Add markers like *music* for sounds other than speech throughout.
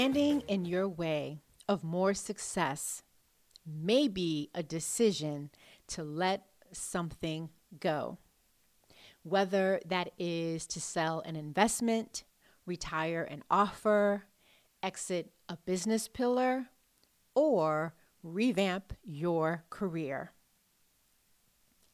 Standing in your way of more success may be a decision to let something go. Whether that is to sell an investment, retire an offer, exit a business pillar, or revamp your career.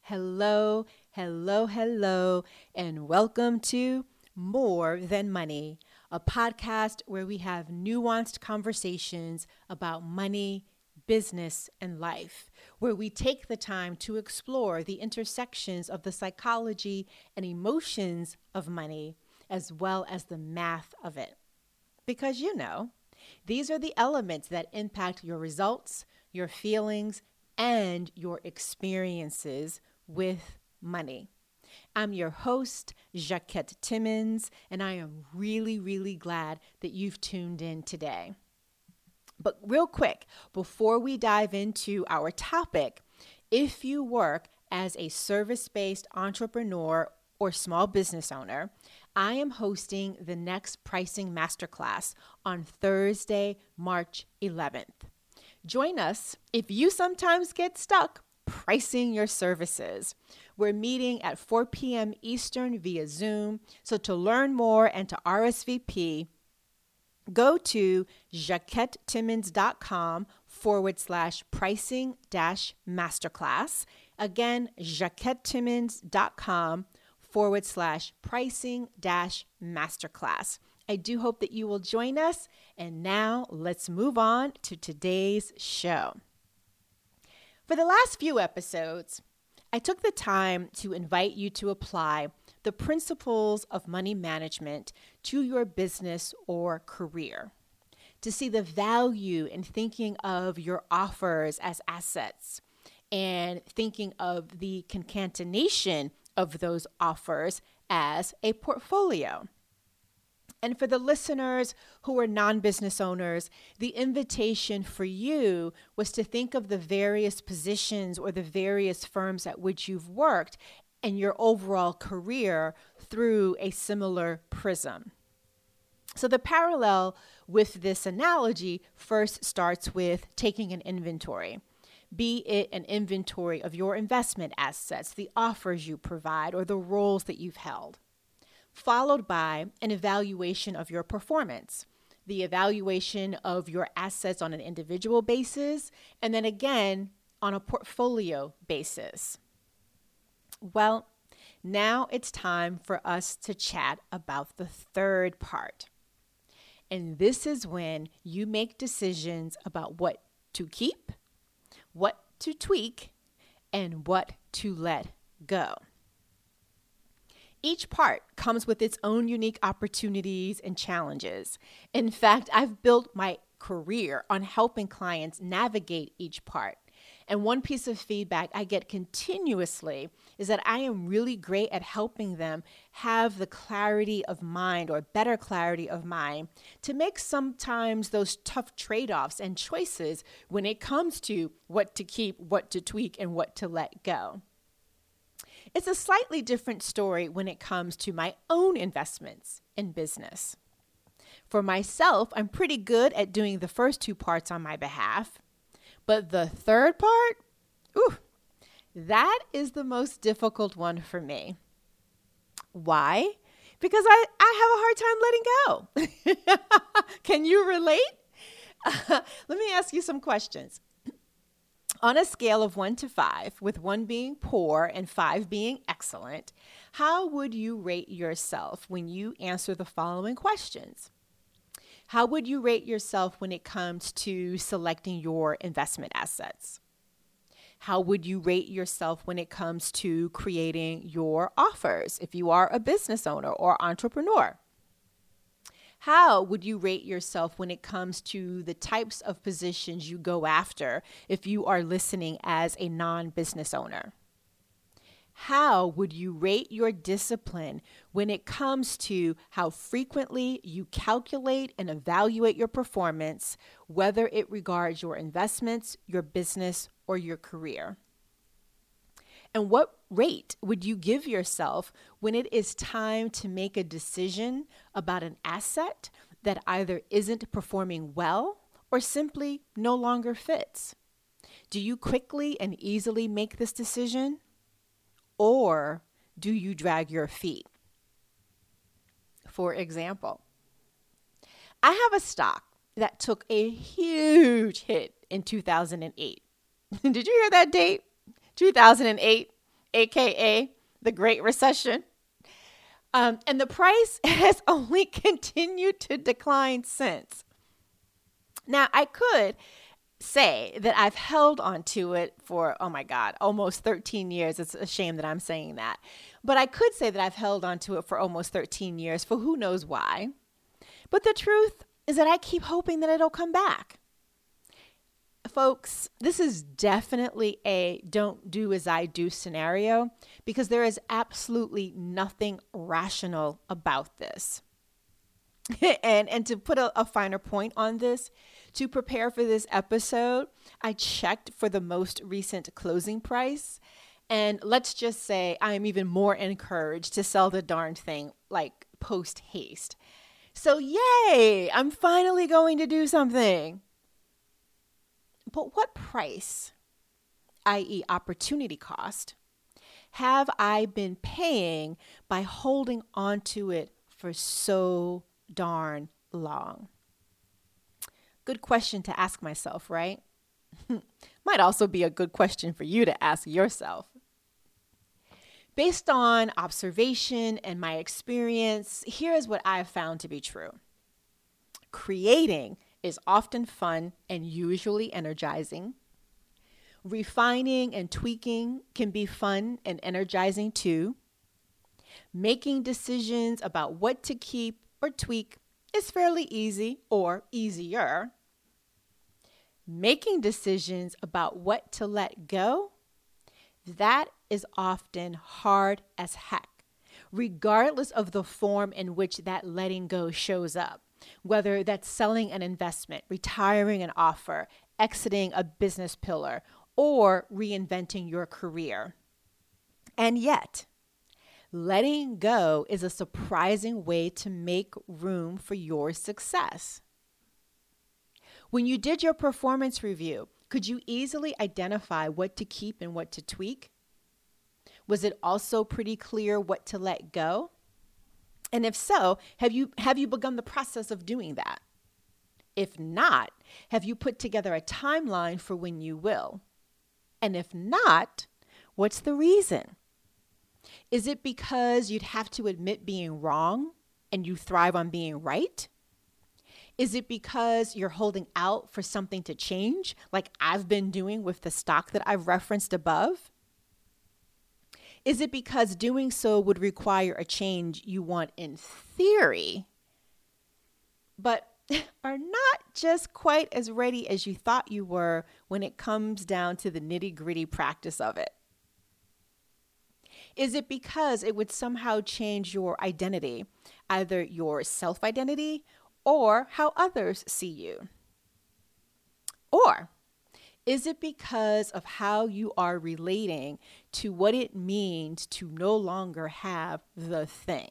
Hello, hello, hello, and welcome to More Than Money, a podcast where we have nuanced conversations about money, business, and life, where we take the time to explore the intersections of the psychology and emotions of money, as well as the math of it. Because you know, these are the elements that impact your results, your feelings, and your experiences with money. I'm your host, Jacquette Timmons, and I am really, really glad that you've tuned in today. But, real quick, before we dive into our topic, if you work as a service based entrepreneur or small business owner, I am hosting the next pricing masterclass on Thursday, March 11th. Join us if you sometimes get stuck pricing your services. We're meeting at 4 p.m. Eastern via Zoom. So to learn more and to RSVP, go to jacquettetimmons.com forward slash pricing dash masterclass. Again, jacquettetimmons.com forward slash pricing dash masterclass. I do hope that you will join us. And now let's move on to today's show. For the last few episodes, I took the time to invite you to apply the principles of money management to your business or career, to see the value in thinking of your offers as assets and thinking of the concatenation of those offers as a portfolio. And for the listeners who are non business owners, the invitation for you was to think of the various positions or the various firms at which you've worked and your overall career through a similar prism. So, the parallel with this analogy first starts with taking an inventory be it an inventory of your investment assets, the offers you provide, or the roles that you've held followed by an evaluation of your performance, the evaluation of your assets on an individual basis, and then again on a portfolio basis. Well, now it's time for us to chat about the third part. And this is when you make decisions about what to keep, what to tweak, and what to let go. Each part comes with its own unique opportunities and challenges. In fact, I've built my career on helping clients navigate each part. And one piece of feedback I get continuously is that I am really great at helping them have the clarity of mind or better clarity of mind to make sometimes those tough trade offs and choices when it comes to what to keep, what to tweak, and what to let go. It's a slightly different story when it comes to my own investments in business. For myself, I'm pretty good at doing the first two parts on my behalf, but the third part, ooh, that is the most difficult one for me. Why? Because I, I have a hard time letting go. *laughs* Can you relate? Uh, *laughs* let me ask you some questions. On a scale of one to five, with one being poor and five being excellent, how would you rate yourself when you answer the following questions? How would you rate yourself when it comes to selecting your investment assets? How would you rate yourself when it comes to creating your offers if you are a business owner or entrepreneur? How would you rate yourself when it comes to the types of positions you go after if you are listening as a non business owner? How would you rate your discipline when it comes to how frequently you calculate and evaluate your performance, whether it regards your investments, your business, or your career? And what rate would you give yourself when it is time to make a decision about an asset that either isn't performing well or simply no longer fits? Do you quickly and easily make this decision? Or do you drag your feet? For example, I have a stock that took a huge hit in 2008. *laughs* Did you hear that date? 2008, aka the Great Recession. Um, and the price *laughs* has only continued to decline since. Now, I could say that I've held on to it for, oh my God, almost 13 years. It's a shame that I'm saying that. But I could say that I've held on to it for almost 13 years for who knows why. But the truth is that I keep hoping that it'll come back. Folks, this is definitely a don't do as I do scenario because there is absolutely nothing rational about this. *laughs* and and to put a, a finer point on this, to prepare for this episode, I checked for the most recent closing price. And let's just say I am even more encouraged to sell the darn thing like post haste. So, yay, I'm finally going to do something. But what price, i.e., opportunity cost, have I been paying by holding on to it for so darn long? Good question to ask myself, right? *laughs* Might also be a good question for you to ask yourself. Based on observation and my experience, here is what I have found to be true. Creating is often fun and usually energizing. Refining and tweaking can be fun and energizing too. Making decisions about what to keep or tweak is fairly easy or easier. Making decisions about what to let go that is often hard as heck, regardless of the form in which that letting go shows up. Whether that's selling an investment, retiring an offer, exiting a business pillar, or reinventing your career. And yet, letting go is a surprising way to make room for your success. When you did your performance review, could you easily identify what to keep and what to tweak? Was it also pretty clear what to let go? And if so, have you have you begun the process of doing that? If not, have you put together a timeline for when you will? And if not, what's the reason? Is it because you'd have to admit being wrong and you thrive on being right? Is it because you're holding out for something to change, like I've been doing with the stock that I've referenced above? Is it because doing so would require a change you want in theory, but *laughs* are not just quite as ready as you thought you were when it comes down to the nitty gritty practice of it? Is it because it would somehow change your identity, either your self identity or how others see you? Or is it because of how you are relating to what it means to no longer have the thing?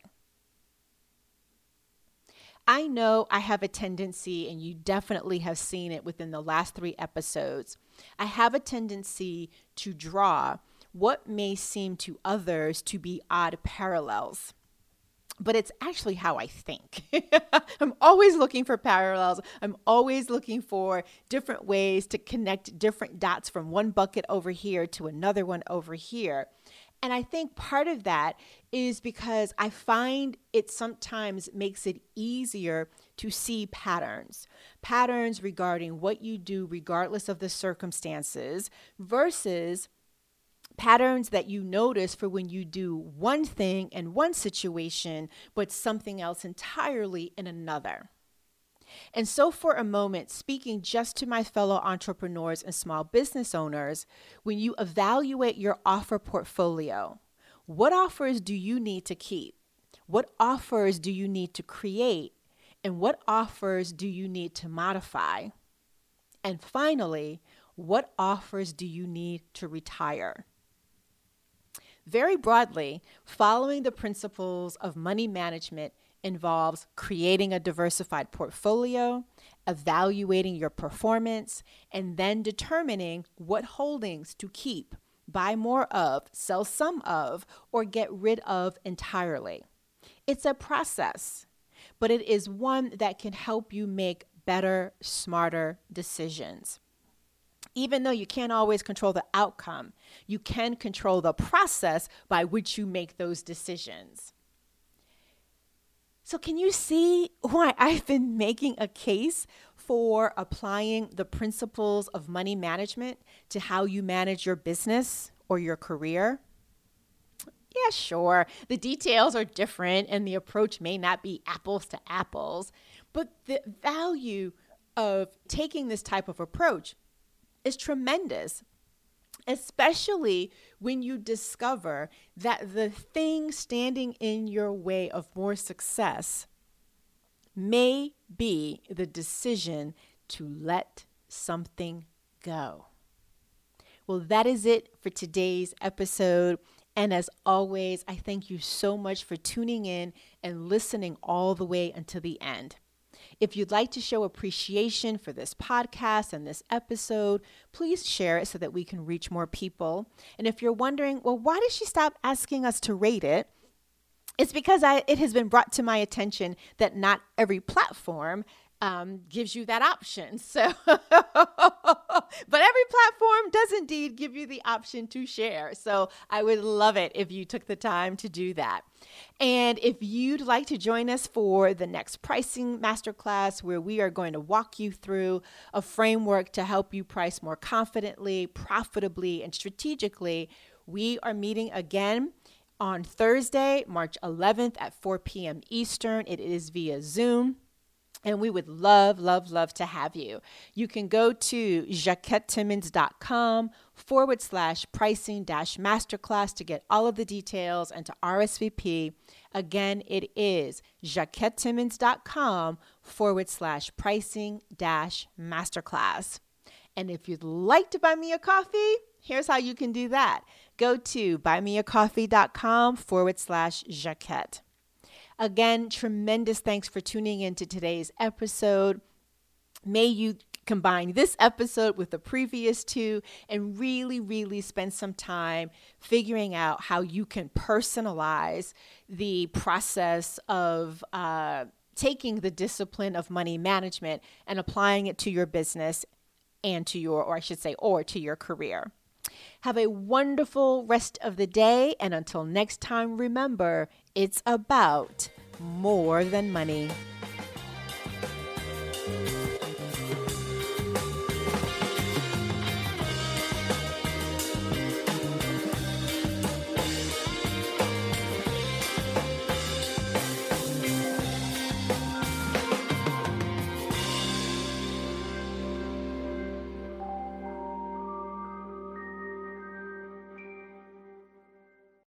I know I have a tendency, and you definitely have seen it within the last three episodes. I have a tendency to draw what may seem to others to be odd parallels but it's actually how I think. *laughs* I'm always looking for parallels. I'm always looking for different ways to connect different dots from one bucket over here to another one over here. And I think part of that is because I find it sometimes makes it easier to see patterns, patterns regarding what you do, regardless of the circumstances, versus patterns that you notice for when you do one thing in one situation, but something else entirely in another. And so, for a moment, speaking just to my fellow entrepreneurs and small business owners, when you evaluate your offer portfolio, what offers do you need to keep? What offers do you need to create? And what offers do you need to modify? And finally, what offers do you need to retire? Very broadly, following the principles of money management involves creating a diversified portfolio, evaluating your performance, and then determining what holdings to keep, buy more of, sell some of, or get rid of entirely. It's a process, but it is one that can help you make better, smarter decisions. Even though you can't always control the outcome, you can control the process by which you make those decisions. So, can you see why *laughs* I've been making a case for applying the principles of money management to how you manage your business or your career? Yeah, sure. The details are different and the approach may not be apples to apples, but the value of taking this type of approach is tremendous especially when you discover that the thing standing in your way of more success may be the decision to let something go. Well, that is it for today's episode. And as always, I thank you so much for tuning in and listening all the way until the end. If you'd like to show appreciation for this podcast and this episode, please share it so that we can reach more people. And if you're wondering, well, why did she stop asking us to rate it? It's because I, it has been brought to my attention that not every platform um, gives you that option. *laughs* So, but every platform does indeed give you the option to share. So, I would love it if you took the time to do that. And if you'd like to join us for the next pricing masterclass, where we are going to walk you through a framework to help you price more confidently, profitably, and strategically, we are meeting again on Thursday, March 11th at 4 p.m. Eastern. It is via Zoom. And we would love, love, love to have you. You can go to jacquettetimmons.com forward slash pricing dash masterclass to get all of the details and to RSVP. Again, it is jacquettetimmons.com forward slash pricing dash masterclass. And if you'd like to buy me a coffee, here's how you can do that. Go to buymeacoffee.com forward slash Jacquette. Again, tremendous thanks for tuning in to today's episode. May you combine this episode with the previous two and really, really spend some time figuring out how you can personalize the process of uh, taking the discipline of money management and applying it to your business and to your, or I should say, or to your career. Have a wonderful rest of the day. And until next time, remember it's about more than money.